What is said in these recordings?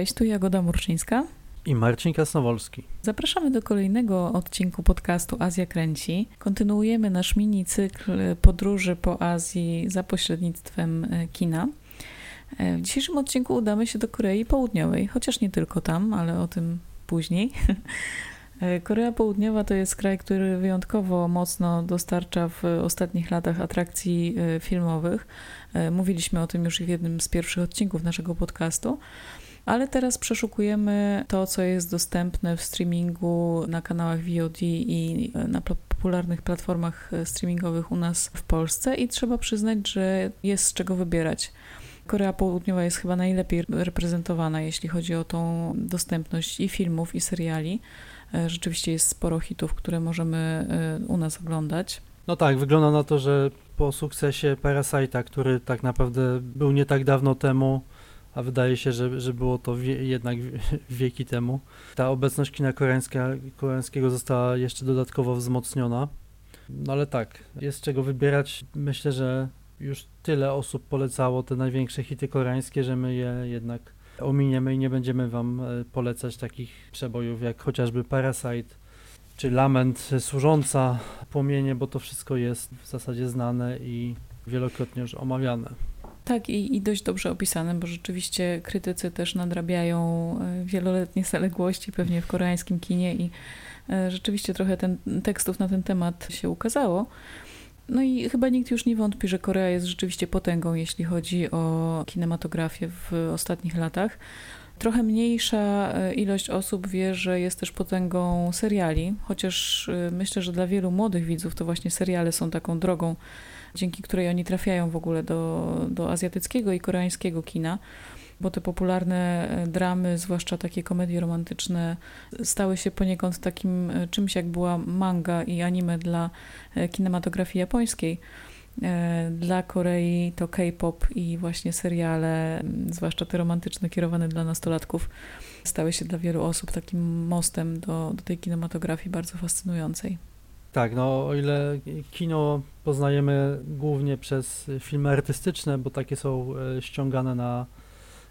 Cześć, tu Jagoda Murczyńska i Marcin Kasnowolski. Zapraszamy do kolejnego odcinku podcastu Azja Kręci. Kontynuujemy nasz mini cykl podróży po Azji za pośrednictwem e, kina. E, w dzisiejszym odcinku udamy się do Korei Południowej, chociaż nie tylko tam, ale o tym później. E, Korea Południowa to jest kraj, który wyjątkowo mocno dostarcza w ostatnich latach atrakcji filmowych. Mówiliśmy o tym już w jednym z pierwszych odcinków naszego podcastu ale teraz przeszukujemy to, co jest dostępne w streamingu na kanałach VOD i na popularnych platformach streamingowych u nas w Polsce i trzeba przyznać, że jest z czego wybierać. Korea Południowa jest chyba najlepiej reprezentowana, jeśli chodzi o tą dostępność i filmów, i seriali. E, rzeczywiście jest sporo hitów, które możemy e, u nas oglądać. No tak, wygląda na to, że po sukcesie Parasite'a, który tak naprawdę był nie tak dawno temu, a wydaje się, że, że było to wie, jednak wieki temu. Ta obecność kina koreańskiego została jeszcze dodatkowo wzmocniona. No ale tak, jest czego wybierać. Myślę, że już tyle osób polecało te największe hity koreańskie, że my je jednak ominiemy i nie będziemy wam e, polecać takich przebojów jak chociażby Parasite czy Lament służąca płomienie, bo to wszystko jest w zasadzie znane i wielokrotnie już omawiane. Tak, i, i dość dobrze opisane, bo rzeczywiście krytycy też nadrabiają e, wieloletnie zaległości pewnie w koreańskim kinie i e, rzeczywiście trochę ten, tekstów na ten temat się ukazało. No i chyba nikt już nie wątpi, że Korea jest rzeczywiście potęgą, jeśli chodzi o kinematografię w ostatnich latach. Trochę mniejsza e, ilość osób wie, że jest też potęgą seriali, chociaż myślę, że dla wielu młodych widzów to właśnie seriale są taką drogą dzięki której oni trafiają w ogóle do, do azjatyckiego i koreańskiego kina bo te popularne e, dramy, zwłaszcza takie komedie romantyczne, stały się poniekąd takim e, czymś, jak była manga i anime dla e, kinematografii japońskiej. Dla Korei to K-pop i właśnie seriale, zwłaszcza te romantyczne, kierowane dla nastolatków, stały się dla wielu osób takim mostem do, do tej kinematografii bardzo fascynującej. Tak, no o ile kino poznajemy głównie przez filmy artystyczne, bo takie są e, ściągane na,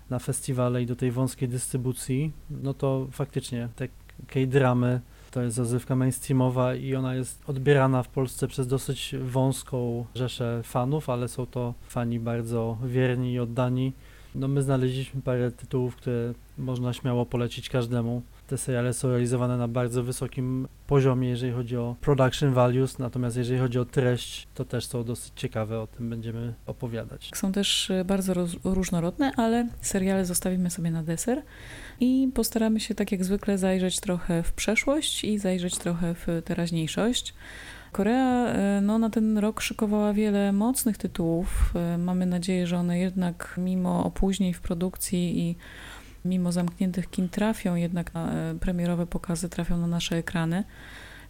na festiwale i do tej wąskiej dystrybucji, no to faktycznie te K-dramy to jest rozrywka mainstreamowa i ona jest odbierana w Polsce przez dosyć wąską rzeszę fanów, ale są to fani bardzo wierni i oddani. No my znaleźliśmy parę tytułów, które można śmiało polecić każdemu. Te seriale są realizowane na bardzo wysokim poziomie, jeżeli chodzi o production values, natomiast jeżeli chodzi o treść, to też są dosyć ciekawe, o tym będziemy opowiadać. Są też e, bardzo różnorodne, ale seriale zostawimy sobie na deser i postaramy się tak jak zwykle zajrzeć trochę w przeszłość i zajrzeć trochę w teraźniejszość. Korea e, no, na ten rok szykowała wiele mocnych tytułów. E, mamy nadzieję, że one jednak mimo opóźnień w produkcji i mimo zamkniętych kin trafią jednak na e, premierowe pokazy, trafią na nasze ekrany.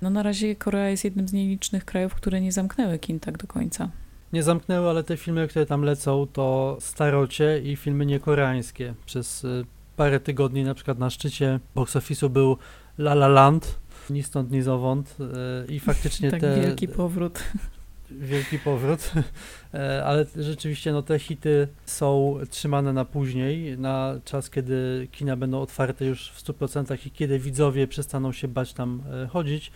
No na razie Korea jest jednym z nielicznych krajów, które nie zamknęły kin tak do końca. Nie zamknęły, ale te filmy, które tam lecą, to starocie i filmy niekoreańskie. Przez e, parę tygodni na przykład na szczycie box office'u był La La Land, ni stąd, ni zowąd e, i faktycznie tak te... wielki powrót wielki powrót, e, ale rzeczywiście no, te hity są trzymane na później, na czas, kiedy kina będą otwarte już w 100% i kiedy widzowie przestaną się bać tam e, chodzić.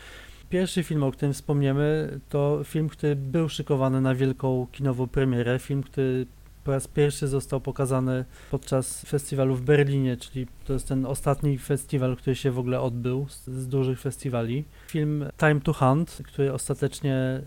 Pierwszy film, o którym wspomniemy, to film, który był szykowany na wielką kinową premierę, film, który po raz pierwszy został pokazany podczas festiwalu w Berlinie, czyli to jest ten ostatni festiwal, który się w ogóle odbył z, z dużych festiwali. Film Time to Hunt, który ostatecznie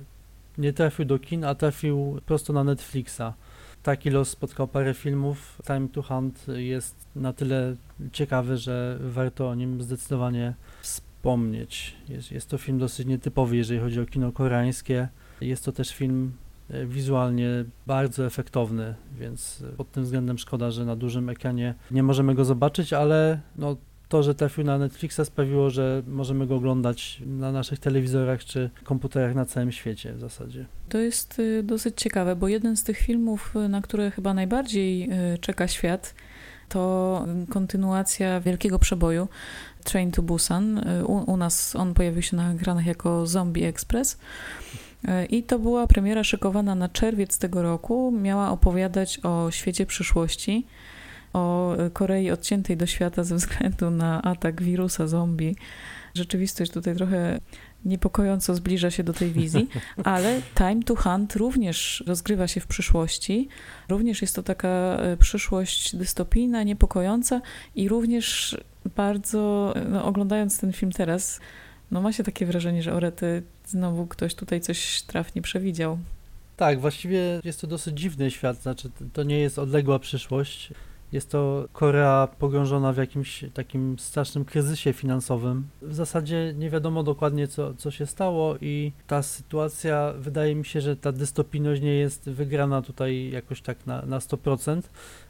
nie trafił do kin, a trafił prosto na Netflixa. Taki los spotkał parę filmów. Time to Hunt jest na tyle ciekawy, że warto o nim zdecydowanie wspomnieć. Jest, jest to film dosyć nietypowy, jeżeli chodzi o kino koreańskie. Jest to też film e, wizualnie bardzo efektowny, więc pod tym względem szkoda, że na dużym ekranie nie możemy go zobaczyć, ale no, to, że trafił na Netflixa sprawiło, że możemy go oglądać na naszych telewizorach czy komputerach na całym świecie w zasadzie. To jest y, dosyć ciekawe, bo jeden z tych filmów, y, na które chyba najbardziej y, czeka świat, to kontynuacja wielkiego przeboju Train to Busan. U, u nas on pojawił się na ekranach jako Zombie Express. I to była premiera szykowana na czerwiec tego roku. Miała opowiadać o świecie przyszłości o Korei odciętej do świata ze względu na atak wirusa zombie. Rzeczywistość tutaj trochę niepokojąco zbliża się do tej wizji, ale Time to Hunt również rozgrywa się w przyszłości. Również jest to taka e, przyszłość dystopijna, niepokojąca i również bardzo, no, oglądając ten film teraz, no ma się takie wrażenie, że orety znowu ktoś tutaj coś trafnie przewidział. Tak, właściwie jest to dosyć dziwny świat, znaczy to nie jest odległa przyszłość. Jest to Korea pogrążona w jakimś takim strasznym kryzysie finansowym. W zasadzie nie wiadomo dokładnie, co, co się stało, i ta sytuacja, wydaje mi się, że ta dystopijność nie jest wygrana tutaj jakoś tak na, na 100%,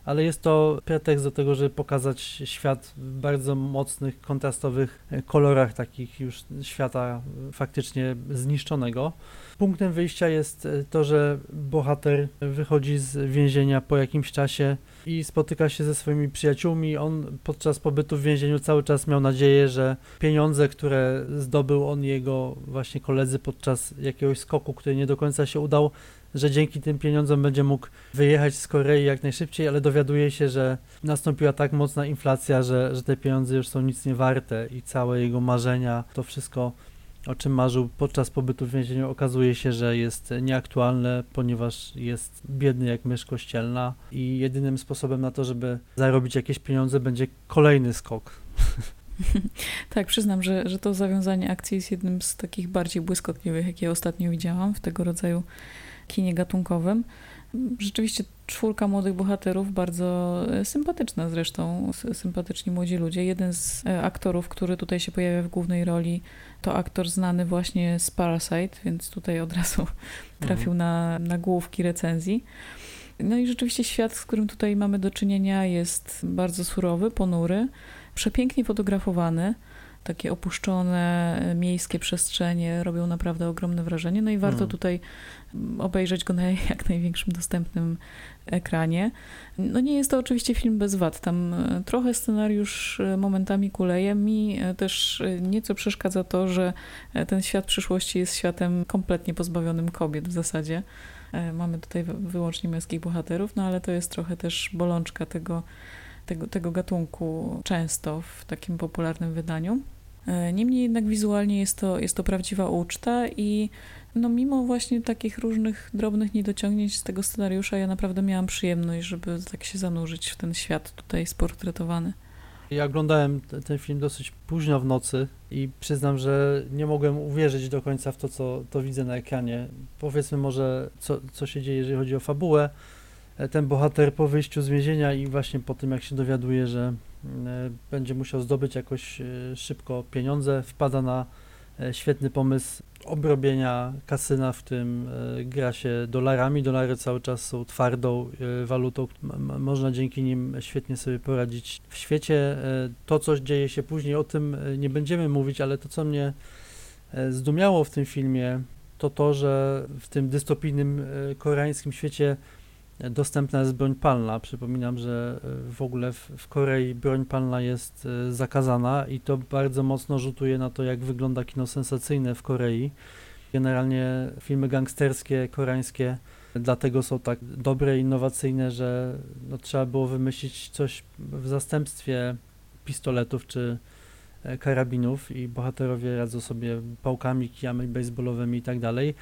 ale jest to pretekst do tego, żeby pokazać świat w bardzo mocnych, kontrastowych kolorach, takich już świata faktycznie zniszczonego. Punktem wyjścia jest to, że bohater wychodzi z więzienia po jakimś czasie i spotyka się ze swoimi przyjaciółmi. On podczas pobytu w więzieniu cały czas miał nadzieję, że pieniądze, które zdobył on i jego właśnie koledzy podczas jakiegoś skoku, który nie do końca się udał, że dzięki tym pieniądzom będzie mógł wyjechać z Korei jak najszybciej, ale dowiaduje się, że nastąpiła tak mocna inflacja, że, że te pieniądze już są nic nie warte i całe jego marzenia, to wszystko o czym marzył podczas pobytu w więzieniu, okazuje się, że jest nieaktualne, ponieważ jest biedny jak mysz kościelna i jedynym sposobem na to, żeby zarobić jakieś pieniądze będzie kolejny skok. tak, przyznam, że, że to zawiązanie akcji jest jednym z takich bardziej błyskotliwych, jakie ostatnio widziałam w tego rodzaju kinie gatunkowym. Rzeczywiście czwórka młodych bohaterów, bardzo sympatyczna zresztą, sympatyczni młodzi ludzie. Jeden z e, aktorów, który tutaj się pojawia w głównej roli, to aktor znany właśnie z Parasite, więc tutaj od razu trafił mhm. na, na główki recenzji. No i rzeczywiście świat, z którym tutaj mamy do czynienia jest bardzo surowy, ponury, przepięknie fotografowany takie opuszczone e, miejskie przestrzenie robią naprawdę ogromne wrażenie. No i warto hmm. tutaj mm, obejrzeć go na jak największym dostępnym ekranie. No nie jest to oczywiście film bez wad. Tam e, trochę scenariusz e, momentami kuleje. Mi też nieco przeszkadza to, że ten świat przyszłości jest światem kompletnie pozbawionym kobiet w zasadzie. Mamy tutaj wyłącznie męskich bohaterów, no ale to jest trochę też bolączka tego, tego, tego gatunku często w takim popularnym wydaniu. E, niemniej jednak wizualnie jest to, jest to prawdziwa uczta i no mimo właśnie takich różnych drobnych niedociągnięć z tego scenariusza, ja naprawdę miałam przyjemność, żeby tak się zanurzyć w ten świat tutaj sportretowany. Ja oglądałem ten film dosyć późno w nocy i przyznam, że nie mogłem uwierzyć do końca w to, co to widzę na ekranie. Powiedzmy może, co, co się dzieje, jeżeli chodzi o fabułę. E, ten bohater po wyjściu z więzienia i właśnie po tym, jak się dowiaduje, że będzie musiał zdobyć jakoś e, szybko pieniądze, wpada na e, świetny pomysł obrobienia kasyna, w którym gra się dolarami. Dolary cały czas są twardą walutą, można dzięki nim świetnie sobie poradzić w świecie. To, co dzieje się później, o tym nie będziemy mówić, ale to, co mnie zdumiało w tym filmie, to to, że w tym dystopijnym koreańskim świecie dostępna jest broń palna. Przypominam, że e, w ogóle w, w, Korei broń palna jest e, zakazana i to bardzo mocno rzutuje na to, jak wygląda kino sensacyjne w Korei. Generalnie filmy gangsterskie koreańskie dlatego są tak dobre innowacyjne, że no, trzeba było wymyślić coś w zastępstwie pistoletów czy E, karabinów i bohaterowie radzą sobie pałkami, kijami baseballowymi i tak dalej.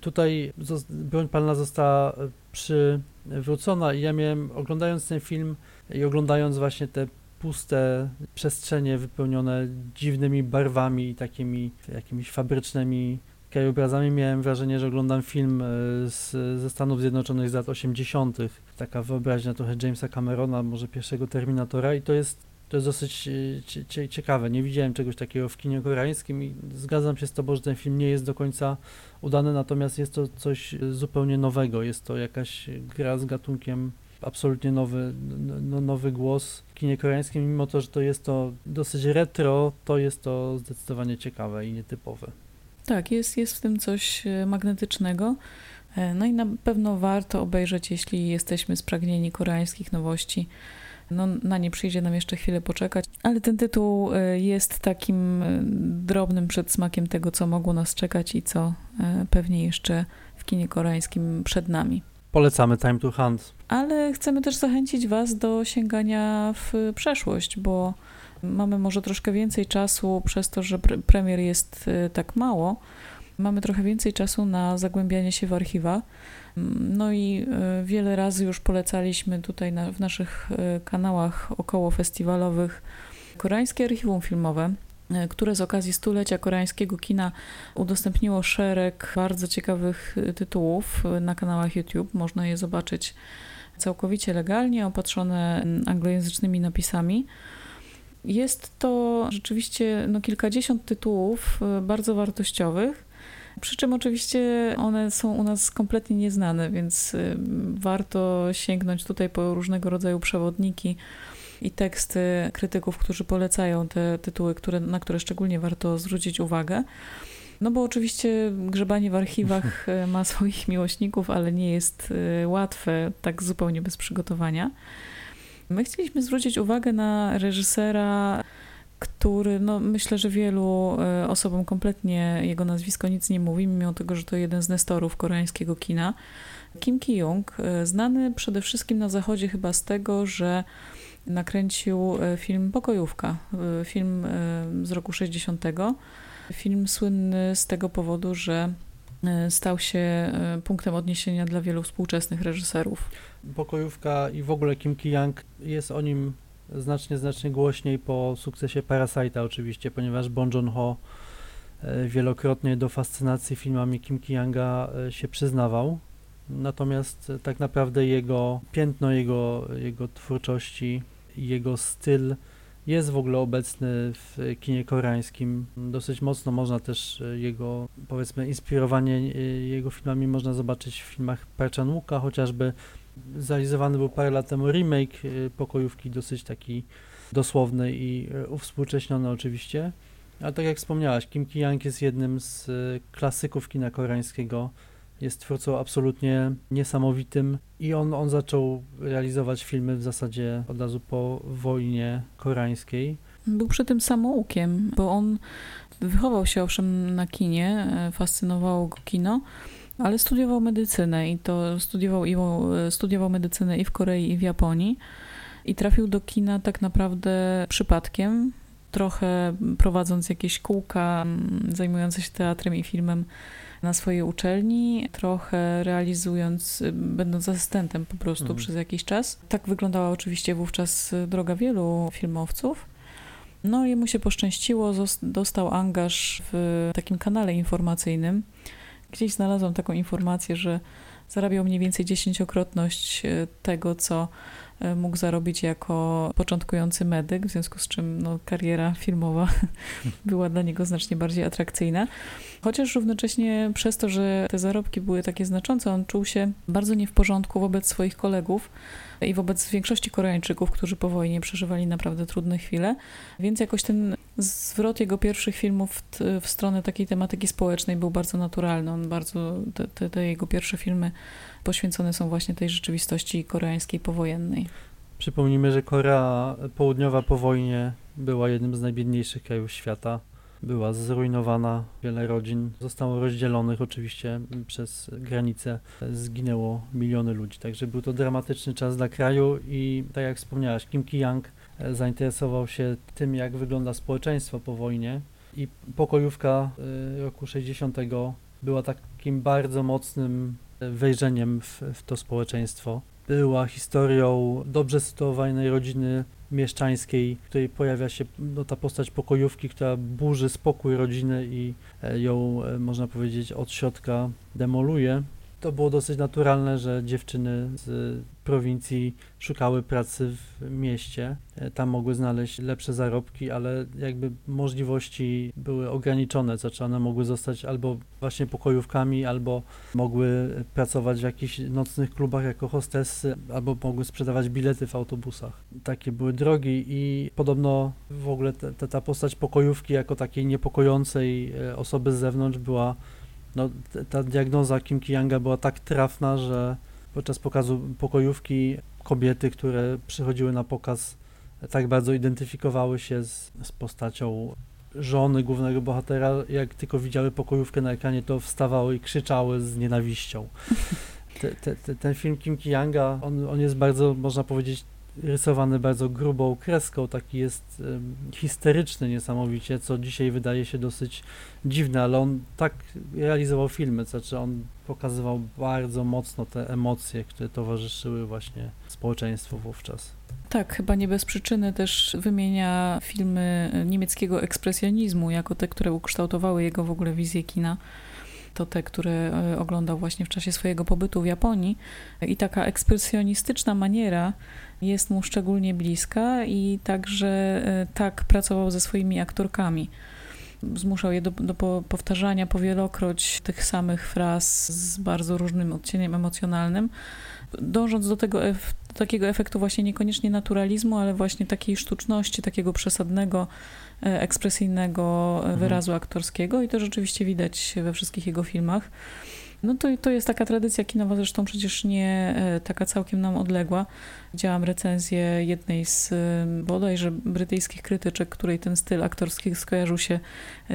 Tutaj broń palna została przywrócona i ja miałem, oglądając ten film i oglądając właśnie te puste przestrzenie wypełnione dziwnymi barwami i takimi jakimiś fabrycznymi krajobrazami, miałem wrażenie, że oglądam film z, ze Stanów Zjednoczonych z lat 80. Taka wyobraźnia trochę Jamesa Camerona, może pierwszego Terminatora i to jest to jest dosyć e, ciekawe. Nie widziałem czegoś takiego w kinie koreańskim i zgadzam się z Tobą, że ten film nie jest do końca udany, natomiast jest to coś zupełnie nowego. Jest to jakaś gra z gatunkiem absolutnie nowy, no, nowy głos w kinie koreańskim, mimo to, że to jest to dosyć retro, to jest to zdecydowanie ciekawe i nietypowe. Tak, jest, jest w tym coś e, magnetycznego. E, no i na pewno warto obejrzeć, jeśli jesteśmy spragnieni koreańskich nowości. No, na nie przyjdzie nam jeszcze chwilę poczekać, ale ten tytuł e, jest takim e, drobnym przedsmakiem tego, co mogło nas czekać i co e, pewnie jeszcze w kinie koreańskim przed nami. Polecamy Time to Hunt. ale chcemy też zachęcić Was do sięgania w przeszłość, bo mamy może troszkę więcej czasu przez to, że premier jest tak mało. Mamy trochę więcej czasu na zagłębianie się w archiwa. No i y, wiele razy już polecaliśmy tutaj na, w naszych y, kanałach około festiwalowych koreańskie archiwum filmowe, które z okazji stulecia koreańskiego kina udostępniło szereg bardzo ciekawych tytułów na kanałach YouTube. Można je zobaczyć całkowicie legalnie, opatrzone anglojęzycznymi napisami. Jest to rzeczywiście no, kilkadziesiąt tytułów bardzo wartościowych, przy czym oczywiście one są u nas kompletnie nieznane, więc y, warto sięgnąć tutaj po różnego rodzaju przewodniki i teksty krytyków, którzy polecają te tytuły, które, na które szczególnie warto zwrócić uwagę. No bo oczywiście grzebanie w archiwach e, ma swoich miłośników, ale nie jest e, łatwe tak zupełnie bez przygotowania. My chcieliśmy zwrócić uwagę na reżysera, który, no myślę, że wielu e, osobom kompletnie jego nazwisko nic nie mówi, mimo tego, że to jeden z nestorów koreańskiego kina. Kim Ki-young, znany przede wszystkim na zachodzie chyba z tego, że nakręcił film Pokojówka, film z roku 60 Film słynny z tego powodu, że e, stał się e, punktem odniesienia dla wielu współczesnych reżyserów. Pokojówka i w ogóle Kim Ki-young jest o nim znacznie, znacznie głośniej po sukcesie Parasite'a oczywiście, ponieważ Bong Joon-ho e, wielokrotnie do fascynacji filmami Kim Ki-younga się przyznawał. Natomiast tak naprawdę jego piętno, jego, jego twórczości, jego styl jest w ogóle obecny w kinie koreańskim. Dosyć mocno można też e, jego, powiedzmy, inspirowanie e, jego filmami można zobaczyć w filmach Park Chan-wooka, chociażby zrealizowany był parę lat temu remake e, Pokojówki, dosyć taki dosłowny i uwspółcześniony oczywiście. Ale tak jak wspomniałaś, Kim Ki-young jest jednym z klasyków kina koreańskiego, jest twórcą absolutnie niesamowitym i on, on zaczął realizować filmy w zasadzie od razu po wojnie koreańskiej. Był przy tym samoukiem, bo on wychował się owszem na kinie, e, fascynowało go kino, ale studiował medycynę i to studiował, i, e, studiował medycynę i w Korei, i w Japonii. I trafił do kina tak naprawdę przypadkiem, trochę prowadząc jakieś kółka zajmujące się teatrem i filmem na swojej uczelni, trochę realizując, będąc asystentem po prostu mhm. przez jakiś czas. Tak wyglądała oczywiście wówczas droga wielu filmowców. No i mu się poszczęściło, dostał angaż w takim kanale informacyjnym. Gdzieś znalazłam taką informację, że zarabiał mniej więcej dziesięciokrotność e, tego, co E, mógł zarobić jako początkujący medyk, w związku z czym no, kariera filmowa była dla niego znacznie bardziej atrakcyjna. Chociaż równocześnie przez to, że te zarobki były takie znaczące, on czuł się bardzo nie w porządku wobec swoich kolegów i wobec większości Koreańczyków, którzy po wojnie przeżywali naprawdę trudne chwile, więc jakoś ten zwrot jego pierwszych filmów w, w stronę takiej tematyki społecznej był bardzo naturalny. On bardzo, te, te, te jego pierwsze filmy poświęcone są właśnie tej rzeczywistości koreańskiej powojennej. Przypomnijmy, że Korea Południowa po wojnie była jednym z najbiedniejszych krajów świata. Była zrujnowana, wiele rodzin zostało rozdzielonych oczywiście przez granice. Zginęło miliony ludzi, także był to dramatyczny czas dla kraju i tak jak wspomniałaś, Kim Ki-young e, zainteresował się tym, jak wygląda społeczeństwo po wojnie i pokojówka e, roku 60 była takim bardzo mocnym wejrzeniem w, w to społeczeństwo. Była historią dobrze sytuowanej rodziny mieszczańskiej, której pojawia się no, ta postać pokojówki, która burzy spokój rodziny i e, ją, e, można powiedzieć, od środka demoluje to było dosyć naturalne, że dziewczyny z prowincji szukały pracy w mieście. E, tam mogły znaleźć lepsze zarobki, ale jakby możliwości były ograniczone, znaczy one mogły zostać albo właśnie pokojówkami, albo mogły pracować w jakichś nocnych klubach jako hostessy, albo mogły sprzedawać bilety w autobusach. Takie były drogi i podobno w ogóle ta, ta postać pokojówki jako takiej niepokojącej e, osoby z zewnątrz była no, ta diagnoza Kim Ki-younga była tak trafna, że podczas pokazu pokojówki kobiety, które przychodziły na pokaz, tak bardzo identyfikowały się z, z postacią żony głównego bohatera, jak tylko widziały pokojówkę na ekranie, to wstawały i krzyczały z nienawiścią. te, te, te, ten film Kim Ki-younga, on, on jest bardzo, można powiedzieć, rysowany bardzo grubą kreską, taki jest histeryczny niesamowicie, co dzisiaj wydaje się dosyć dziwne, ale on tak realizował filmy, to znaczy on pokazywał bardzo mocno te emocje, które towarzyszyły właśnie społeczeństwu wówczas. Tak, chyba nie bez przyczyny też wymienia filmy niemieckiego ekspresjonizmu jako te, które ukształtowały jego w ogóle wizję kina to te, które e, oglądał właśnie w czasie swojego pobytu w Japonii. I taka ekspresjonistyczna maniera jest mu szczególnie bliska i także e, tak pracował ze swoimi aktorkami. Zmuszał je do, do powtarzania powielokroć tych samych fraz z bardzo różnym odcieniem emocjonalnym, dążąc do tego takiego efektu właśnie niekoniecznie naturalizmu, ale właśnie takiej sztuczności, takiego przesadnego ekspresyjnego e, mhm. wyrazu aktorskiego i to rzeczywiście widać we wszystkich jego filmach. No to, to jest taka tradycja kinowa, zresztą przecież nie e, taka całkiem nam odległa. Widziałam recenzję jednej z bodajże brytyjskich krytyczek, której ten styl aktorski skojarzył się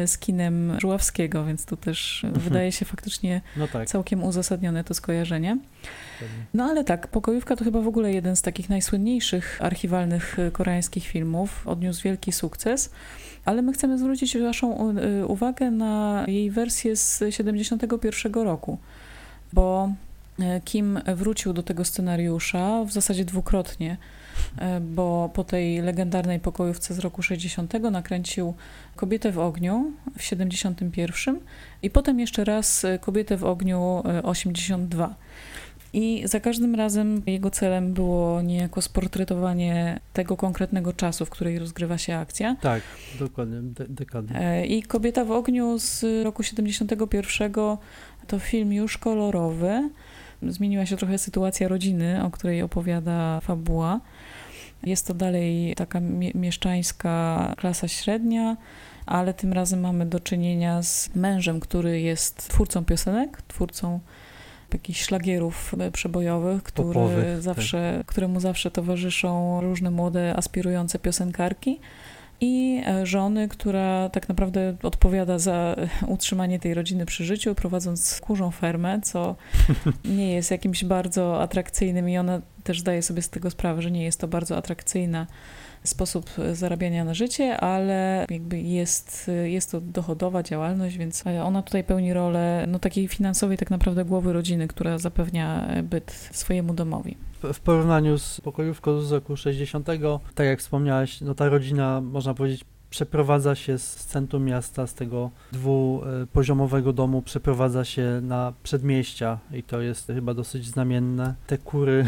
z kinem Żuławskiego, więc tu też mhm. wydaje się faktycznie no tak. całkiem uzasadnione to skojarzenie. No ale tak, Pokojówka to chyba w ogóle jeden z takich najsłynniejszych archiwalnych koreańskich filmów. Odniósł wielki sukces ale my chcemy zwrócić Waszą y, uwagę na jej wersję z 71 roku, bo Kim wrócił do tego scenariusza w zasadzie dwukrotnie, y, bo po tej legendarnej pokojówce z roku 60 nakręcił Kobietę w ogniu w 71 i potem jeszcze raz Kobietę w ogniu 82. I za każdym razem jego celem było niejako sportretowanie tego konkretnego czasu, w której rozgrywa się akcja. Tak, dokładnie, de dekady. E, I Kobieta w ogniu z roku 71 to film już kolorowy. Zmieniła się trochę sytuacja rodziny, o której opowiada fabuła. Jest to dalej taka mieszczańska klasa średnia, ale tym razem mamy do czynienia z mężem, który jest twórcą piosenek, twórcą jakichś szlagierów e, przebojowych, który tak. zawsze, tak. któremu zawsze towarzyszą różne młode, aspirujące piosenkarki i e, żony, która tak naprawdę odpowiada za utrzymanie tej rodziny przy życiu, prowadząc kurzą fermę, co nie jest jakimś bardzo atrakcyjnym i ona też zdaje sobie z tego sprawę, że nie jest to bardzo atrakcyjna sposób zarabiania na życie, ale jakby jest, jest to dochodowa działalność, więc ona tutaj pełni rolę no, takiej finansowej tak naprawdę głowy rodziny, która zapewnia byt swojemu domowi. W porównaniu z pokojówką z roku 60, tak jak wspomniałaś, no ta rodzina, można powiedzieć, przeprowadza się z centrum miasta, z tego dwupoziomowego domu, przeprowadza się na przedmieścia i to jest chyba dosyć znamienne. Te kury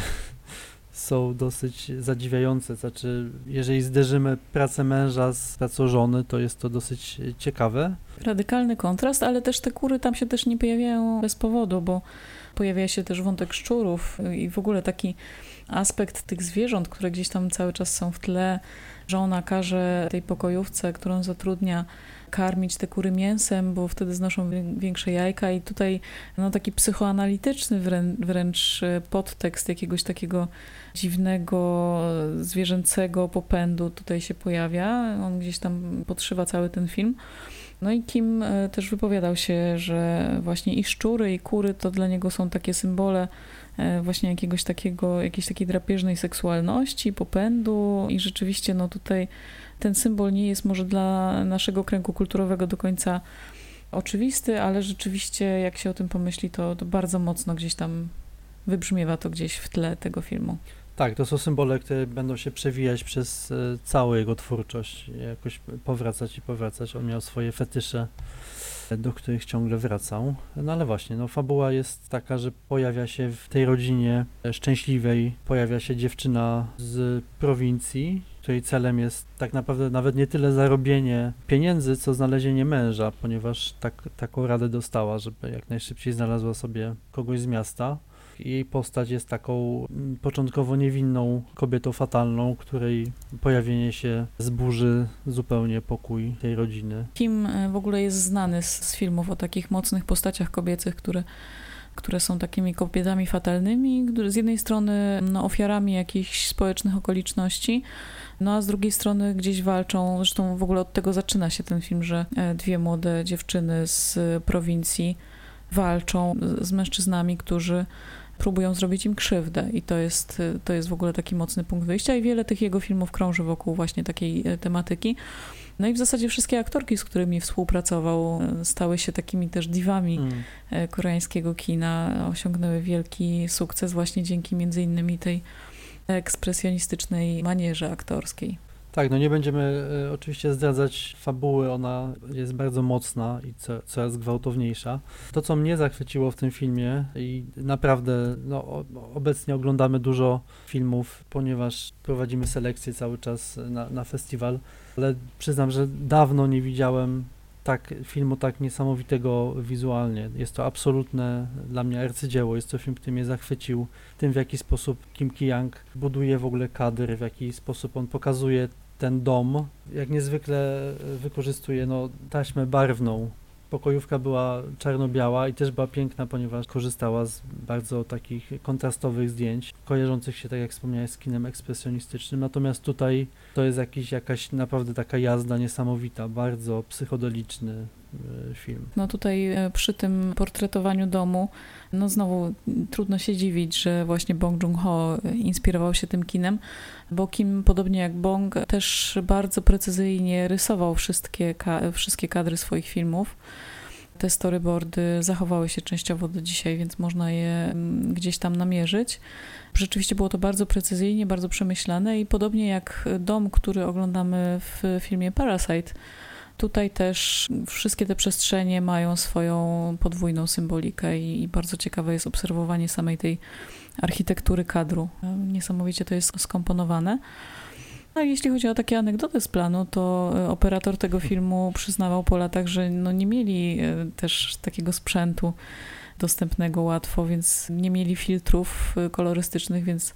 są dosyć zadziwiające. Znaczy, jeżeli zderzymy pracę męża z pracą żony, to jest to dosyć ciekawe. Radykalny kontrast, ale też te kury tam się też nie pojawiają bez powodu, bo pojawia się też wątek szczurów i w ogóle taki aspekt tych zwierząt, które gdzieś tam cały czas są w tle. Żona każe tej pokojówce, którą zatrudnia, karmić te kury mięsem, bo wtedy znoszą większe jajka i tutaj no, taki psychoanalityczny wręcz, wręcz podtekst jakiegoś takiego dziwnego, zwierzęcego popędu tutaj się pojawia. On gdzieś tam podszywa cały ten film. No i Kim e, też wypowiadał się, że właśnie i szczury, i kury to dla niego są takie symbole e, właśnie jakiegoś takiego, jakiejś takiej drapieżnej seksualności, popędu i rzeczywiście no tutaj ten symbol nie jest może dla naszego kręgu kulturowego do końca oczywisty, ale rzeczywiście jak się o tym pomyśli, to, to bardzo mocno gdzieś tam wybrzmiewa to gdzieś w tle tego filmu. Tak, to są symbole, które będą się przewijać przez e, całą jego twórczość, jakoś powracać i powracać. On miał swoje fetysze, do których ciągle wracał. No ale właśnie, no fabuła jest taka, że pojawia się w tej rodzinie szczęśliwej, pojawia się dziewczyna z prowincji, której celem jest tak naprawdę nawet nie tyle zarobienie pieniędzy, co znalezienie męża, ponieważ tak, taką radę dostała, żeby jak najszybciej znalazła sobie kogoś z miasta. Jej postać jest taką mm, początkowo niewinną kobietą fatalną, której pojawienie się zburzy zupełnie pokój tej rodziny. Kim e, w ogóle jest znany z, filmów o takich mocnych postaciach kobiecych, które które są takimi kobietami fatalnymi, które z jednej strony no, ofiarami jakichś społecznych okoliczności, no a z drugiej strony gdzieś walczą, zresztą w ogóle od tego zaczyna się ten film, że e, dwie młode dziewczyny z prowincji walczą z mężczyznami, którzy próbują zrobić im krzywdę i to jest, to jest w ogóle taki mocny punkt wyjścia i wiele tych jego filmów krąży wokół właśnie takiej tematyki. No i w zasadzie wszystkie aktorki, z którymi współpracował, stały się takimi też diwami mm. koreańskiego kina, osiągnęły wielki sukces właśnie dzięki między innymi tej ekspresjonistycznej manierze aktorskiej. Tak, no nie będziemy y, oczywiście zdradzać fabuły, ona jest bardzo mocna i co, coraz gwałtowniejsza. To, co mnie zachwyciło w tym filmie i naprawdę no, obecnie oglądamy dużo filmów, ponieważ prowadzimy selekcję cały czas na, na festiwal, ale przyznam, że dawno nie widziałem tak, filmu tak niesamowitego wizualnie. Jest to absolutne dla mnie arcydzieło. Jest to film, który mnie zachwycił tym, w jaki sposób Kim Ki-young buduje w ogóle kadr, w jaki sposób on pokazuje ten dom, jak niezwykle wykorzystuje no, taśmę barwną. Pokojówka była czarno-biała i też była piękna, ponieważ korzystała z bardzo takich kontrastowych zdjęć, kojarzących się, tak jak wspomniałeś, z kinem ekspresjonistycznym. Natomiast tutaj to jest jakiś, jakaś naprawdę taka jazda niesamowita, bardzo psychodeliczny film. No tutaj e, przy tym portretowaniu domu, no znowu trudno się dziwić, że właśnie Bong Joon-ho inspirował się tym kinem, bo Kim, podobnie jak Bong, też bardzo precyzyjnie rysował wszystkie, wszystkie kadry swoich filmów. Te storyboardy zachowały się częściowo do dzisiaj, więc można je mm, gdzieś tam namierzyć. Rzeczywiście było to bardzo precyzyjnie, bardzo przemyślane i podobnie jak dom, który oglądamy w filmie Parasite, Tutaj też wszystkie te przestrzenie mają swoją podwójną symbolikę i, i, bardzo ciekawe jest obserwowanie samej tej architektury kadru. Niesamowicie to jest skomponowane. No jeśli chodzi o takie anegdoty z planu, to e, operator tego filmu przyznawał po latach, że no nie mieli e, też takiego sprzętu dostępnego łatwo, więc nie mieli filtrów e, kolorystycznych, więc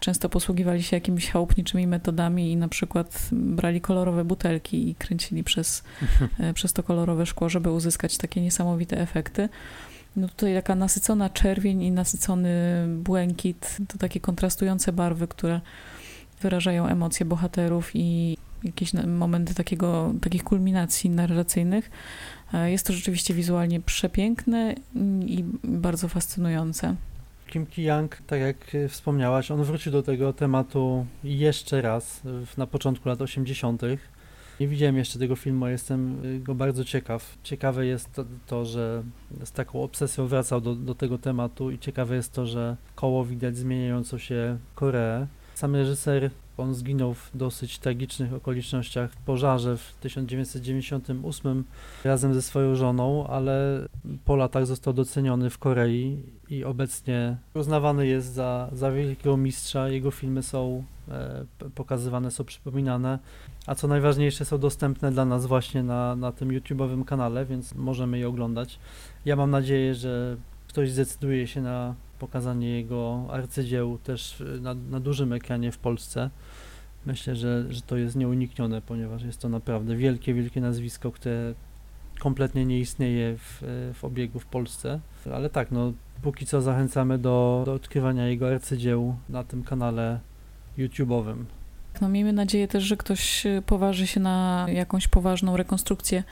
często posługiwali się jakimiś chałupniczymi metodami i na przykład brali kolorowe butelki i kręcili przez, przez to kolorowe szkło, żeby uzyskać takie niesamowite efekty. No tutaj taka nasycona czerwień i nasycony błękit, to takie kontrastujące barwy, które wyrażają emocje bohaterów i jakieś momenty takiego, takich kulminacji narracyjnych. E, jest to rzeczywiście wizualnie przepiękne i bardzo fascynujące. Kim Ki-young, tak jak wspomniałaś, on wrócił do tego tematu jeszcze raz na początku lat 80. Nie widziałem jeszcze tego filmu, jestem y, go bardzo ciekaw. Ciekawe jest to, to że z taką obsesją wracał do, do tego tematu i ciekawe jest to, że koło widać zmieniającą się Koreę. Sam reżyser, on zginął w dosyć tragicznych okolicznościach w pożarze w 1998 razem ze swoją żoną, ale po latach został doceniony w Korei i obecnie uznawany jest za, za wielkiego mistrza. Jego filmy są e, pokazywane, są przypominane, a co najważniejsze są dostępne dla nas właśnie na, na tym YouTube'owym kanale, więc możemy je oglądać. Ja mam nadzieję, że ktoś zdecyduje się na pokazanie jego arcydzieł też na, na dużym ekranie w Polsce. Myślę, że, że to jest nieuniknione, ponieważ jest to naprawdę wielkie, wielkie nazwisko, które kompletnie nie istnieje w, w obiegu w Polsce. Ale tak, no póki co zachęcamy do, do odkrywania jego arcydzieł na tym kanale YouTube'owym. No miejmy nadzieję też, że ktoś poważy się na jakąś poważną rekonstrukcję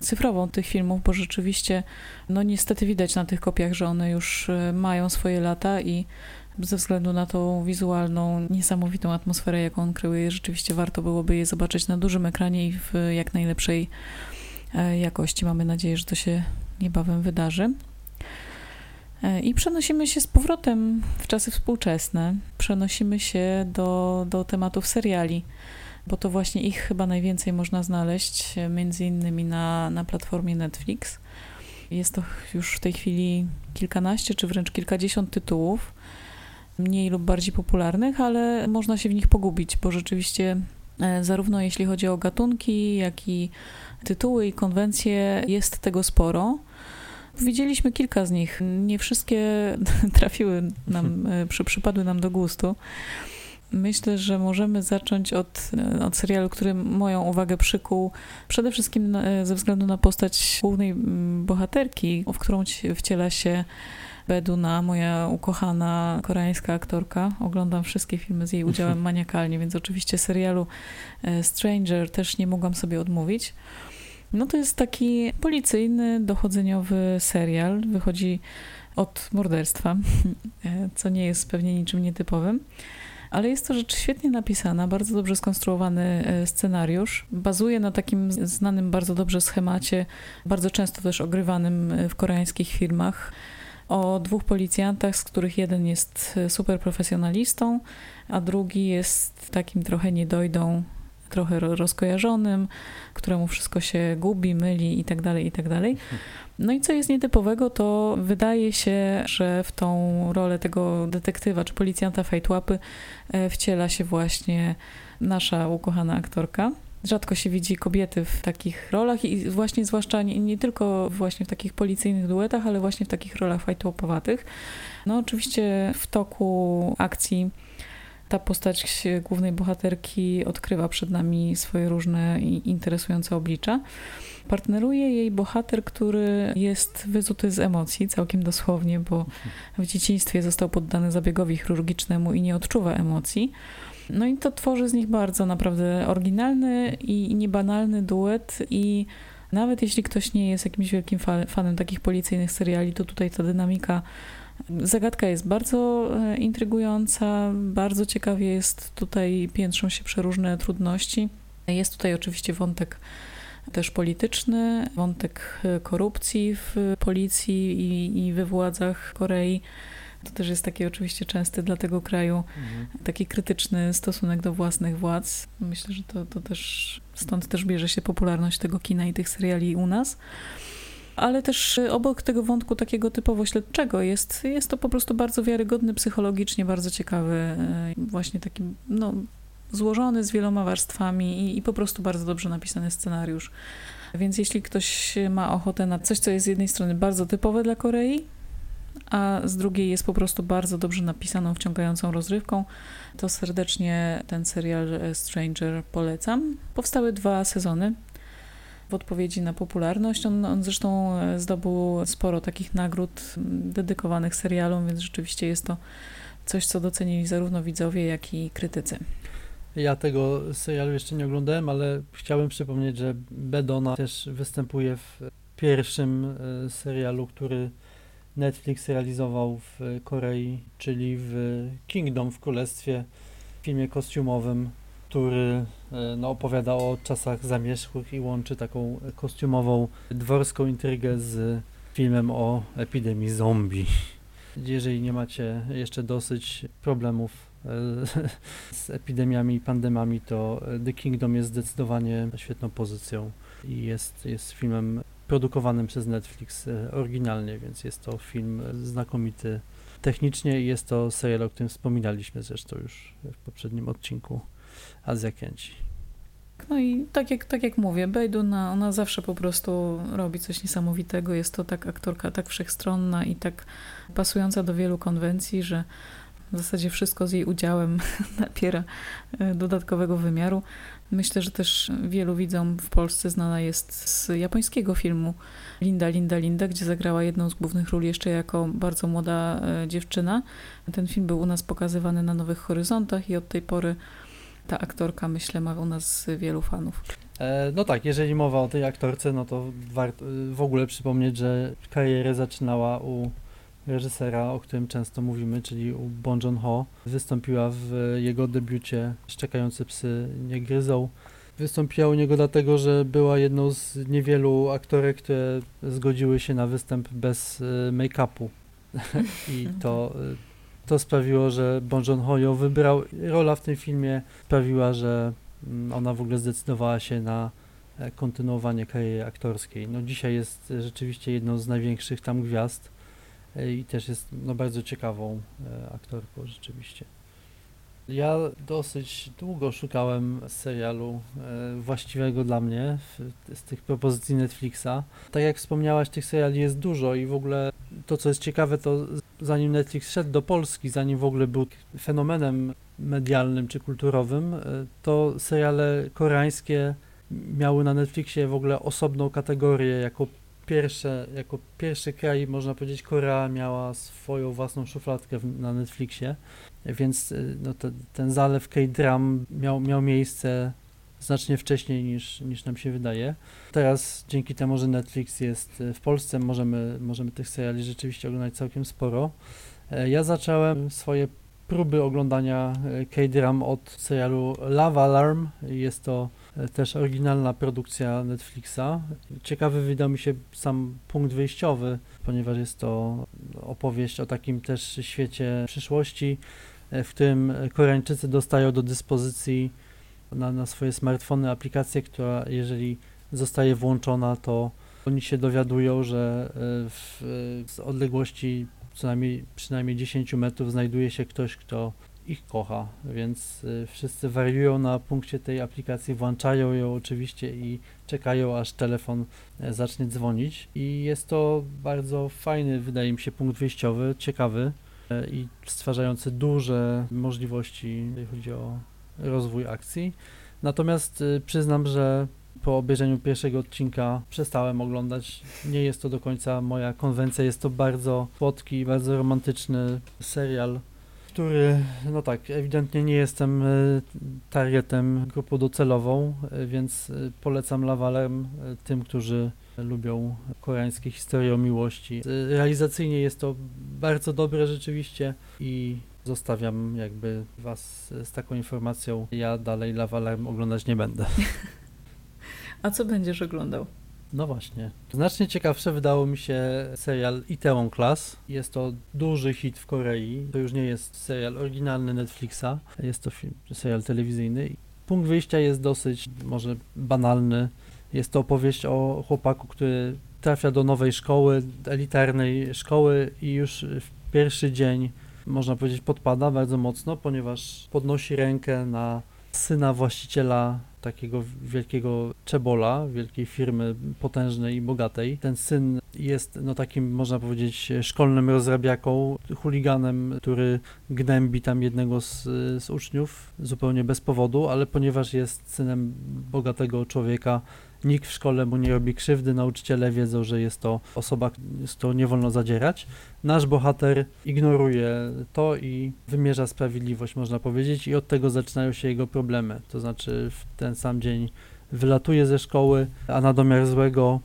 cyfrową tych filmów, bo rzeczywiście, no niestety widać na tych kopiach, że one już e, mają swoje lata i ze względu na tą wizualną, niesamowitą atmosferę, jaką on kreuje, rzeczywiście warto byłoby je zobaczyć na dużym ekranie i w jak najlepszej e, jakości. Mamy nadzieję, że to się niebawem wydarzy. E, I przenosimy się z powrotem w czasy współczesne. Przenosimy się do, do tematów seriali bo to właśnie ich chyba najwięcej można znaleźć, między innymi na, na platformie Netflix. Jest to już w tej chwili kilkanaście czy wręcz kilkadziesiąt tytułów, mniej lub bardziej popularnych, ale można się w nich pogubić, bo rzeczywiście e, zarówno jeśli chodzi o gatunki, jak i tytuły i konwencje, jest tego sporo. Widzieliśmy kilka z nich. Nie wszystkie trafiły nam, e, przy, przypadły nam do gustu. Myślę, że możemy zacząć od, od serialu, który moją uwagę przykuł przede wszystkim ze względu na postać głównej bohaterki, w którą wciela się Beduna, moja ukochana koreańska aktorka. Oglądam wszystkie filmy z jej udziałem maniakalnie, więc oczywiście serialu e, Stranger też nie mogłam sobie odmówić. No to jest taki policyjny, dochodzeniowy serial. Wychodzi od morderstwa, co nie jest pewnie niczym nietypowym. Ale jest to rzecz świetnie napisana, bardzo dobrze skonstruowany e, scenariusz. Bazuje na takim znanym bardzo dobrze schemacie, bardzo często też ogrywanym e, w koreańskich filmach o dwóch policjantach, z których jeden jest e, super profesjonalistą, a drugi jest takim trochę niedojdą, trochę rozkojarzonym, któremu wszystko się gubi, myli itd., tak itd. Tak no i co jest nietypowego, to wydaje się, że w tą rolę tego detektywa czy policjanta Fejtłapy e, wciela się właśnie nasza ukochana aktorka. Rzadko się widzi kobiety w takich rolach i właśnie zwłaszcza nie, nie tylko właśnie w takich policyjnych duetach, ale właśnie w takich rolach fajtłopowatych. No oczywiście w toku akcji ta postać głównej bohaterki odkrywa przed nami swoje różne interesujące oblicza. Partneruje jej bohater, który jest wyzuty z emocji, całkiem dosłownie, bo w dzieciństwie został poddany zabiegowi chirurgicznemu i nie odczuwa emocji. No i to tworzy z nich bardzo naprawdę oryginalny i niebanalny duet i nawet jeśli ktoś nie jest jakimś wielkim fanem takich policyjnych seriali, to tutaj ta dynamika Zagadka jest bardzo e, intrygująca, bardzo ciekawie jest tutaj, piętrzą się przeróżne trudności. Jest tutaj oczywiście wątek też polityczny, wątek e, korupcji w policji i, i we władzach Korei. To też jest taki oczywiście częsty dla tego kraju, mhm. taki krytyczny stosunek do własnych władz. Myślę, że to, to też stąd też bierze się popularność tego kina i tych seriali u nas ale też y, obok tego wątku takiego typowo śledczego jest, jest to po prostu bardzo wiarygodny psychologicznie, bardzo ciekawy, y, właśnie taki no, złożony z wieloma warstwami i, i po prostu bardzo dobrze napisany scenariusz. Więc jeśli ktoś ma ochotę na coś, co jest z jednej strony bardzo typowe dla Korei, a z drugiej jest po prostu bardzo dobrze napisaną, wciągającą rozrywką, to serdecznie ten serial Stranger polecam. Powstały dwa sezony w odpowiedzi na popularność. On, on zresztą e, zdobył sporo takich nagród dedykowanych serialom, więc rzeczywiście jest to coś, co docenili zarówno widzowie, jak i krytycy. Ja tego serialu jeszcze nie oglądałem, ale chciałbym przypomnieć, że Bedona też występuje w pierwszym e, serialu, który Netflix realizował w Korei, czyli w Kingdom w Królestwie, filmie kostiumowym który e, no, opowiada o czasach zamierzchłych i łączy taką kostiumową dworską intrygę z filmem o epidemii zombie. Jeżeli nie macie jeszcze dosyć problemów e, z epidemiami i pandemami, to The Kingdom jest zdecydowanie świetną pozycją i jest, jest filmem produkowanym przez Netflix e, oryginalnie, więc jest to film znakomity technicznie i jest to serial, o którym wspominaliśmy zresztą już w poprzednim odcinku. Azja kręci. No i tak jak, tak jak mówię, Bejduna, ona zawsze po prostu robi coś niesamowitego. Jest to tak aktorka tak wszechstronna i tak pasująca do wielu konwencji, że w zasadzie wszystko z jej udziałem napiera e, dodatkowego wymiaru. Myślę, że też wielu widzom w Polsce znana jest z japońskiego filmu Linda, Linda, Linda, gdzie zagrała jedną z głównych ról jeszcze jako bardzo młoda e, dziewczyna. Ten film był u nas pokazywany na Nowych Horyzontach i od tej pory ta aktorka, myślę, ma u nas wielu fanów. E, no tak, jeżeli mowa o tej aktorce, no to warto w ogóle przypomnieć, że karierę zaczynała u reżysera, o którym często mówimy, czyli u Bon Joon-ho. Wystąpiła w jego debiucie Szczekające psy nie gryzą. Wystąpiła u niego dlatego, że była jedną z niewielu aktorek, które zgodziły się na występ bez e, make-upu. I to to sprawiło, że Bon Joon-ho ją wybrał. Rola w tym filmie sprawiła, że mm, ona w ogóle zdecydowała się na e, kontynuowanie kariery aktorskiej. No dzisiaj jest rzeczywiście jedną z największych tam gwiazd e, i też jest no, bardzo ciekawą e, aktorką rzeczywiście. Ja dosyć długo szukałem serialu właściwego dla mnie z tych propozycji Netflixa. Tak jak wspomniałaś, tych seriali jest dużo i w ogóle to, co jest ciekawe, to zanim Netflix szedł do Polski, zanim w ogóle był fenomenem medialnym czy kulturowym, e, to seriale koreańskie miały na Netflixie w ogóle osobną kategorię jako pierwsze, jako pierwszy kraj, można powiedzieć, Korea miała swoją własną szufladkę na Netflixie, więc e, no, te, ten zalew K-dram miał, miał miejsce znacznie wcześniej niż, niż nam się wydaje. Teraz dzięki temu, że Netflix jest w Polsce, możemy, możemy tych seriali rzeczywiście oglądać całkiem sporo. E, ja zacząłem swoje próby oglądania e, K-dram od serialu Love Alarm. Jest to e, też oryginalna produkcja Netflixa. Ciekawy wydał mi się sam punkt wyjściowy, ponieważ jest to opowieść o takim też świecie przyszłości, w którym Koreańczycy dostają do dyspozycji na, na swoje smartfony aplikację, która jeżeli zostaje włączona, to oni się dowiadują, że w, z odległości co najmniej przynajmniej 10 metrów znajduje się ktoś, kto ich kocha, więc wszyscy wariują na punkcie tej aplikacji, włączają ją oczywiście i czekają aż telefon e, zacznie dzwonić. I jest to bardzo fajny, wydaje mi się, punkt wyjściowy, ciekawy. e, i stwarzający duże możliwości, jeżeli chodzi o rozwój akcji. Natomiast y, przyznam, że po obejrzeniu pierwszego odcinka przestałem oglądać. Nie jest to do końca moja konwencja, jest to bardzo słodki, bardzo romantyczny serial, który, no tak, ewidentnie nie jestem e, targetem, grupą docelową, e, więc e, polecam Lawalem tym, którzy lubią koreańskie historie o miłości. Realizacyjnie jest to bardzo dobre rzeczywiście i zostawiam jakby was z taką informacją. Ja dalej Lawalem oglądać nie będę. A co będziesz oglądał? No właśnie. Znacznie ciekawsze wydało mi się serial Itaewon Class. Jest to duży hit w Korei. To już nie jest serial oryginalny Netflixa. Jest to film, serial telewizyjny. Punkt wyjścia jest dosyć może banalny. Jest to opowieść o chłopaku, który trafia do nowej szkoły, elitarnej szkoły i już w pierwszy dzień można powiedzieć podpada bardzo mocno, ponieważ podnosi rękę na syna właściciela takiego wielkiego czebola, wielkiej firmy potężnej i bogatej. Ten syn jest no takim, można powiedzieć, szkolnym rozrabiaką, chuliganem, który gnębi tam jednego z, z uczniów zupełnie bez powodu, ale ponieważ jest synem bogatego człowieka, nikt w szkole mu nie robi krzywdy, nauczyciele wiedzą, że jest to osoba, z którą nie wolno zadzierać. Nasz bohater ignoruje to i wymierza sprawiedliwość, można powiedzieć, i od tego zaczynają się jego problemy. To znaczy w ten sam dzień wylatuje ze szkoły, a na domiar złego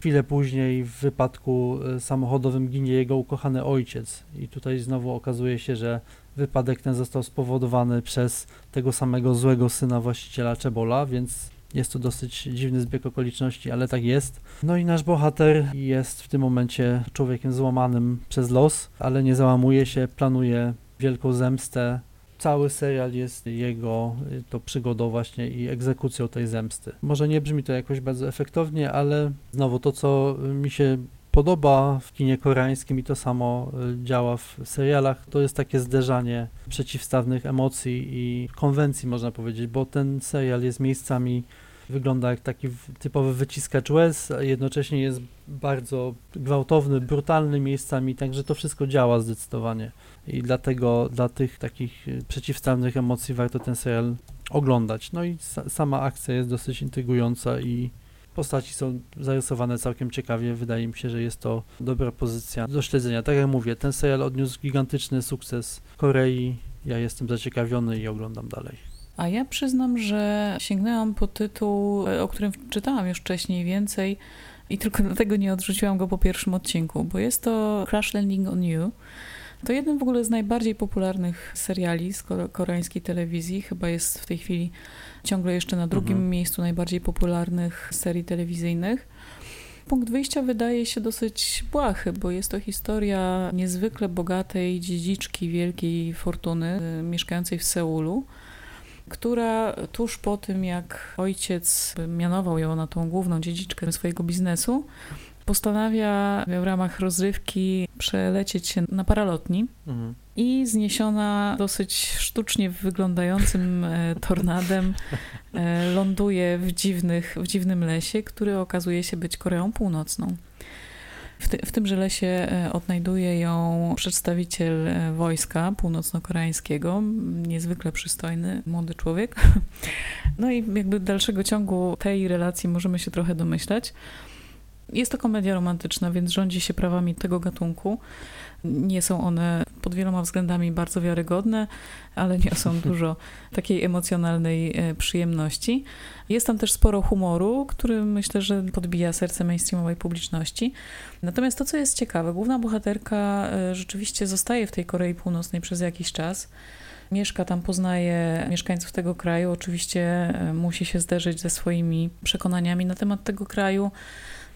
chwilę później w wypadku e, samochodowym ginie jego ukochany ojciec. I tutaj znowu okazuje się, że wypadek ten został spowodowany przez tego samego złego syna właściciela Czebola, więc jest to dosyć dziwny zbieg okoliczności, ale tak jest. No i nasz bohater jest w tym momencie człowiekiem złamanym przez los, ale nie załamuje się, planuje wielką zemstę. Cały serial jest jego to przygodą właśnie i egzekucją tej zemsty. Może nie brzmi to jakoś bardzo efektownie, ale znowu to, co mi się podoba w kinie koreańskim i to samo y, działa w serialach, to jest takie zderzanie przeciwstawnych emocji i konwencji, można powiedzieć, bo ten serial jest miejscami wygląda jak taki typowy wyciskacz łez, a jednocześnie jest bardzo gwałtowny, brutalny miejscami, także to wszystko działa zdecydowanie. I dlatego dla tych takich y, przeciwstawnych emocji warto ten serial oglądać. No i sa sama akcja jest dosyć intrygująca i Postaci są zarysowane całkiem ciekawie. Wydaje mi się, że jest to dobra pozycja do śledzenia. Tak jak mówię, ten serial odniósł gigantyczny sukces w Korei. Ja jestem zaciekawiony i oglądam dalej. A ja przyznam, że sięgnęłam po tytuł, o którym czytałam już wcześniej więcej i tylko dlatego nie odrzuciłam go po pierwszym odcinku, bo jest to Crash Landing on You. To jeden w ogóle z najbardziej popularnych seriali z koreańskiej telewizji. Chyba jest w tej chwili ciągle jeszcze na drugim mhm. miejscu najbardziej popularnych serii telewizyjnych. Punkt wyjścia wydaje się dosyć błahy, bo jest to historia niezwykle bogatej dziedziczki wielkiej fortuny, y, mieszkającej w Seulu, która tuż po tym, jak ojciec mianował ją na tą główną dziedziczkę swojego biznesu, postanawia w ramach rozrywki przelecieć się na paralotni mhm. i zniesiona dosyć sztucznie wyglądającym e, tornadem e, ląduje w, dziwnych, w dziwnym lesie, który okazuje się być Koreą Północną. W, ty, w tymże lesie e, odnajduje ją przedstawiciel wojska północno-koreańskiego, niezwykle przystojny, młody człowiek. No i jakby dalszego ciągu tej relacji możemy się trochę domyślać. Jest to komedia romantyczna, więc rządzi się prawami tego gatunku. Nie są one pod wieloma względami bardzo wiarygodne, ale niosą dużo takiej emocjonalnej e, przyjemności. Jest tam też sporo humoru, który myślę, że podbija serce mainstreamowej publiczności. Natomiast to, co jest ciekawe, główna bohaterka e, rzeczywiście zostaje w tej Korei Północnej przez jakiś czas. Mieszka tam, poznaje mieszkańców tego kraju. Oczywiście e, musi się zderzyć ze swoimi przekonaniami na temat tego kraju.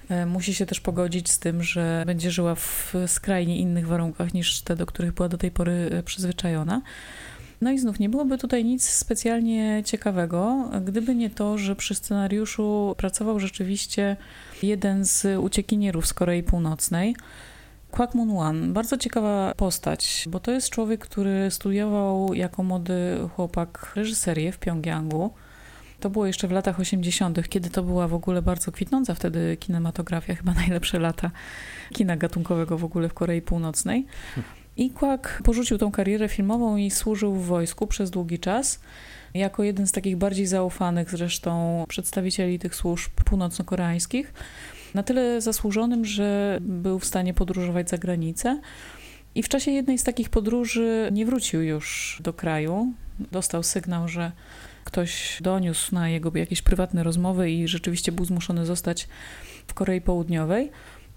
E, musi się też pogodzić z tym, że będzie żyła w skrajnie innych warunkach niż te, do których była do tej pory e, przyzwyczajona. No i znów nie byłoby tutaj nic specjalnie ciekawego, gdyby nie to, że przy scenariuszu pracował rzeczywiście jeden z uciekinierów z Korei Północnej. Kwak Moon Wan, bardzo ciekawa postać, bo to jest człowiek, który studiował jako młody chłopak reżyserię w Pjongjangu. To było jeszcze w latach 80., kiedy to była w ogóle bardzo kwitnąca wtedy kinematografia, chyba najlepsze lata kina gatunkowego w ogóle w Korei Północnej. I Kwak porzucił tą karierę filmową i służył w wojsku przez długi czas. Jako jeden z takich bardziej zaufanych zresztą przedstawicieli tych służb północno-koreańskich. Na tyle zasłużonym, że był w stanie podróżować za granicę. I w czasie jednej z takich podróży nie wrócił już do kraju. Dostał sygnał, że ktoś doniósł na jego jakieś prywatne rozmowy i rzeczywiście był zmuszony zostać w Korei Południowej.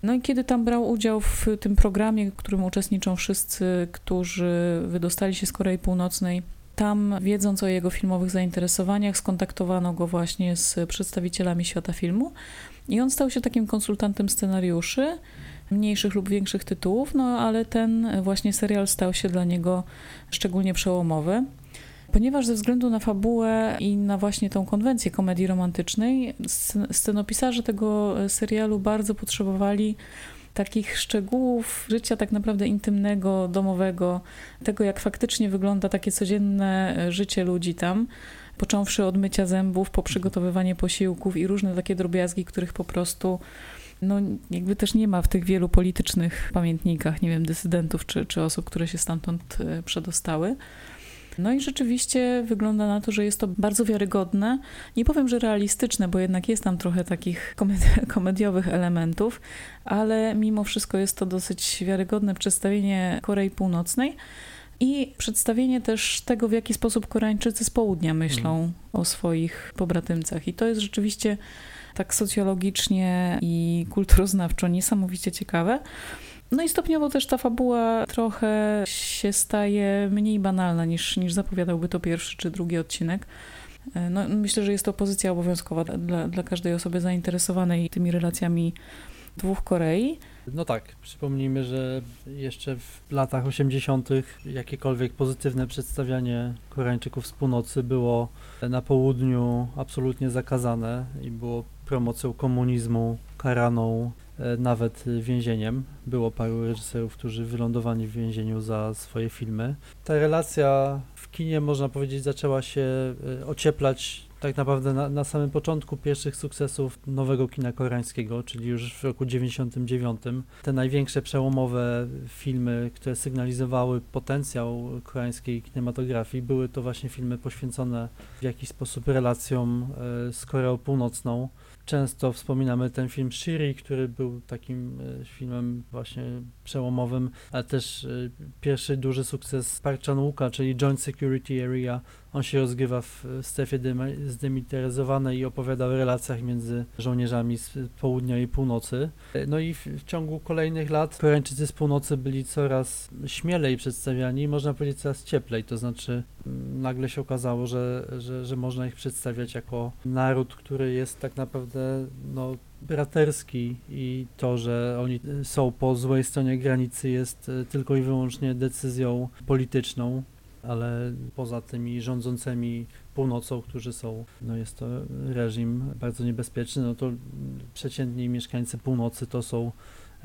No i kiedy tam brał udział w tym programie, w którym uczestniczą wszyscy, którzy wydostali się z Korei Północnej, tam, wiedząc o jego filmowych zainteresowaniach, skontaktowano go właśnie z przedstawicielami świata filmu i on stał się takim konsultantem scenariuszy, mniejszych lub większych tytułów, no ale ten właśnie serial stał się dla niego szczególnie przełomowy. Ponieważ ze względu na fabułę i na właśnie tą konwencję komedii romantycznej, scenopisarze tego serialu bardzo potrzebowali takich szczegółów życia tak naprawdę intymnego, domowego, tego jak faktycznie wygląda takie codzienne życie ludzi tam, począwszy od mycia zębów, po przygotowywanie posiłków i różne takie drobiazgi, których po prostu no, jakby też nie ma w tych wielu politycznych pamiętnikach, nie wiem, dysydentów czy, czy osób, które się stamtąd e, przedostały. No i rzeczywiście wygląda na to, że jest to bardzo wiarygodne. Nie powiem, że realistyczne, bo jednak jest tam trochę takich komedi- komediowych elementów, ale mimo wszystko jest to dosyć wiarygodne przedstawienie Korei Północnej. I przedstawienie też tego, w jaki sposób Koreańczycy z południa myślą mm. o swoich pobratymcach. I to jest rzeczywiście tak socjologicznie i kulturoznawczo niesamowicie ciekawe. No i stopniowo też ta fabuła trochę się staje mniej banalna niż, niż zapowiadałby to pierwszy czy drugi odcinek. E, no, myślę, że jest to pozycja obowiązkowa dla, dla każdej osoby zainteresowanej tymi relacjami dwóch Korei. No tak, przypomnijmy, że jeszcze w latach 80. jakiekolwiek pozytywne przedstawianie Koreańczyków z północy było na południu absolutnie zakazane i było promocją komunizmu karaną nawet więzieniem. Było paru reżyserów, którzy wylądowali w więzieniu za swoje filmy. Ta relacja w kinie, można powiedzieć, zaczęła się e, ocieplać tak naprawdę na, na, samym początku pierwszych sukcesów nowego kina koreańskiego, czyli już w roku 99. Te największe przełomowe filmy, które sygnalizowały potencjał koreańskiej kinematografii, były to właśnie filmy poświęcone w jakiś sposób relacjom e, z Koreą Północną. Często wspominamy ten film Shiri, który był takim e, filmem właśnie przełomowym, ale też e, pierwszy duży sukces Park Chan-wooka, czyli Joint Security Area. On się rozgrywa w strefie zdemilitaryzowanej i opowiada o relacjach między żołnierzami z południa i północy. E, no i w, w ciągu kolejnych lat Koreańczycy z północy byli coraz śmielej przedstawiani, można powiedzieć coraz cieplej, to znaczy nagle się okazało, że, że, że można ich przedstawiać jako naród, który jest tak naprawdę no, braterski. I to, że oni są po złej stronie granicy jest e, tylko i wyłącznie decyzją polityczną, ale poza tymi rządzącymi północą, którzy są, no jest to reżim bardzo niebezpieczny, no to przeciętni mieszkańcy północy to są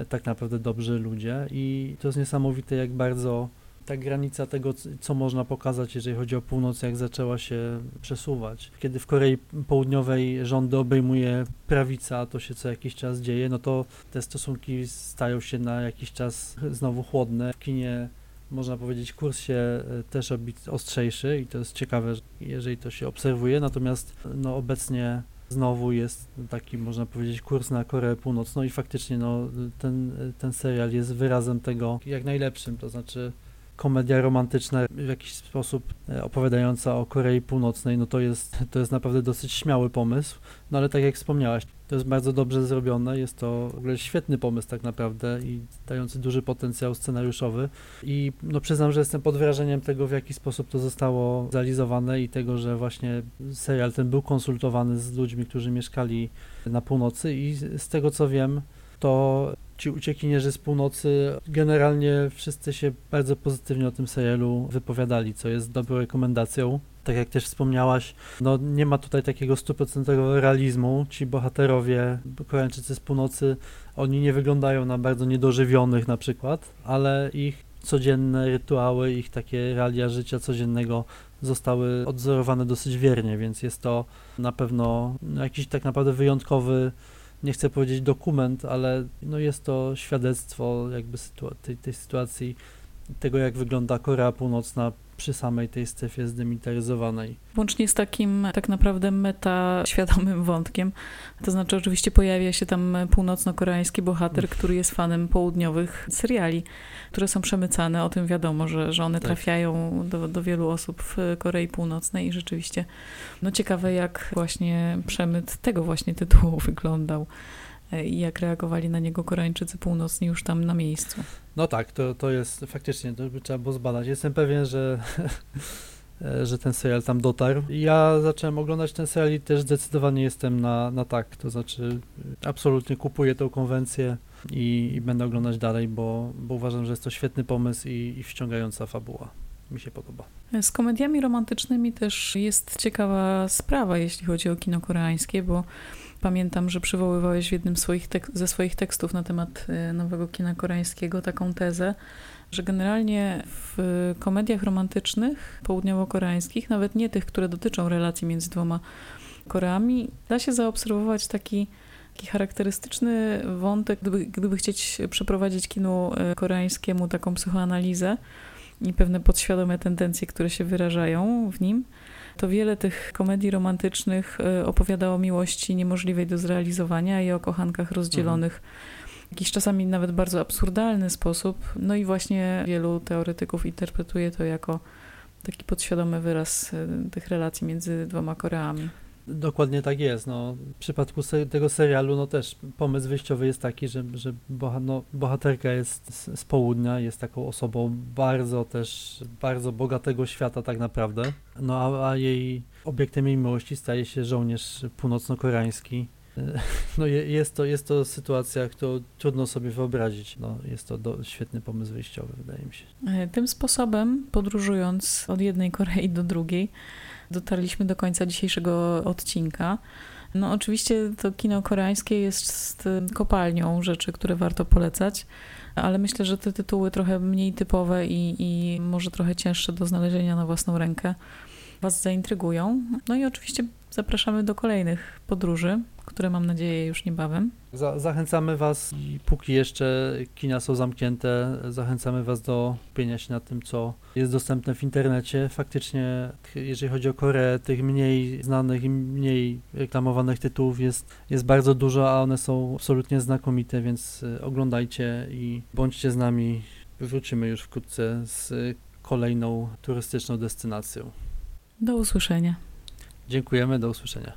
tak naprawdę dobrzy ludzie i to jest niesamowite, jak bardzo ta granica tego, co można pokazać, jeżeli chodzi o północ, jak zaczęła się przesuwać. Kiedy w Korei Południowej rządy obejmuje prawica, to się co jakiś czas dzieje, no to te stosunki stają się na jakiś czas znowu chłodne. W kinie można powiedzieć, kurs się e, też robi ostrzejszy i to jest ciekawe, jeżeli to się obserwuje, natomiast no, obecnie znowu jest taki, można powiedzieć, kurs na Koreę Północną i faktycznie no, ten, ten serial jest wyrazem tego jak najlepszym, to znaczy komedia romantyczna w jakiś sposób e, opowiadająca o Korei Północnej, no to jest, to jest naprawdę dosyć śmiały pomysł, no ale tak jak wspomniałaś, to jest bardzo dobrze zrobione, jest to w ogóle świetny pomysł tak naprawdę i dający duży potencjał scenariuszowy. I no przyznam, że jestem pod wrażeniem tego, w jaki sposób to zostało zrealizowane i tego, że właśnie serial ten był konsultowany z ludźmi, którzy mieszkali na północy. I z tego co wiem, to ci uciekinierzy z północy, generalnie wszyscy się bardzo pozytywnie o tym serialu wypowiadali, co jest dobrą rekomendacją. Tak jak też wspomniałaś, no nie ma tutaj takiego stuprocentowego realizmu. Ci bohaterowie, Koreańczycy z północy, oni nie wyglądają na bardzo niedożywionych na przykład, ale ich codzienne rytuały, ich takie realia życia codziennego zostały odzorowane dosyć wiernie, więc jest to na pewno jakiś tak naprawdę wyjątkowy nie chcę powiedzieć dokument, ale no jest to świadectwo jakby tej, tej sytuacji, tego jak wygląda Korea Północna przy samej tej strefie zdemilitaryzowanej. Łącznie z takim tak naprawdę meta świadomym wątkiem, to znaczy oczywiście pojawia się tam północno-koreański bohater, który jest fanem południowych seriali, które są przemycane, o tym wiadomo, że, że one tak. trafiają do, do wielu osób w Korei Północnej i rzeczywiście no ciekawe jak właśnie przemyt tego właśnie tytułu wyglądał i jak reagowali na niego Koreańczycy północni już tam na miejscu. No tak, to, to jest faktycznie, to by trzeba było zbadać. Jestem pewien, że, że ten serial tam dotarł. Ja zacząłem oglądać ten serial i też zdecydowanie jestem na, na tak, to znaczy absolutnie kupuję tą konwencję i, i będę oglądać dalej, bo, bo uważam, że jest to świetny pomysł i, i wciągająca fabuła mi się podoba. Z komediami romantycznymi też jest ciekawa sprawa, jeśli chodzi o kino koreańskie, bo Pamiętam, że przywoływałeś w jednym swoich ze swoich tekstów na temat y, nowego kina koreańskiego taką tezę, że generalnie w komediach romantycznych południowo-koreańskich, nawet nie tych, które dotyczą relacji między dwoma Koreami, da się zaobserwować taki, taki charakterystyczny wątek, gdyby, gdyby chcieć przeprowadzić kinu y, koreańskiemu taką psychoanalizę i pewne podświadome tendencje, które się wyrażają w nim, to wiele tych komedii romantycznych e, opowiada o miłości niemożliwej do zrealizowania i o kochankach rozdzielonych mhm. jakiś czasami nawet bardzo absurdalny sposób. No i właśnie wielu teoretyków interpretuje to jako taki podświadomy wyraz e, tych relacji między dwoma Koreami. Dokładnie tak jest. No, w przypadku se tego serialu no też pomysł wyjściowy jest taki, że, że boha no, bohaterka jest z, z, południa, jest taką osobą bardzo też, bardzo bogatego świata tak naprawdę, no a, a jej obiektem jej miłości staje się żołnierz północno-koreański. No jest to, jest to sytuacja, którą trudno sobie wyobrazić. No, jest to do, świetny pomysł wyjściowy, wydaje mi się. E, tym sposobem, podróżując od jednej Korei do drugiej, dotarliśmy do końca dzisiejszego odcinka. No oczywiście to kino koreańskie jest kopalnią rzeczy, które warto polecać, ale myślę, że te tytuły trochę mniej typowe i, i może trochę cięższe do znalezienia na własną rękę Was zaintrygują. No i oczywiście zapraszamy do kolejnych podróży które mam nadzieję już niebawem. Za, zachęcamy Was, póki jeszcze kina są zamknięte, zachęcamy Was do kupienia się na tym, co jest dostępne w internecie. Faktycznie, jeżeli chodzi o Koreę, tych mniej znanych i mniej reklamowanych tytułów jest, jest bardzo dużo, a one są absolutnie znakomite, więc e, oglądajcie i bądźcie z nami. Wrócimy już wkrótce z kolejną turystyczną destynacją. Do usłyszenia. Dziękujemy, do usłyszenia.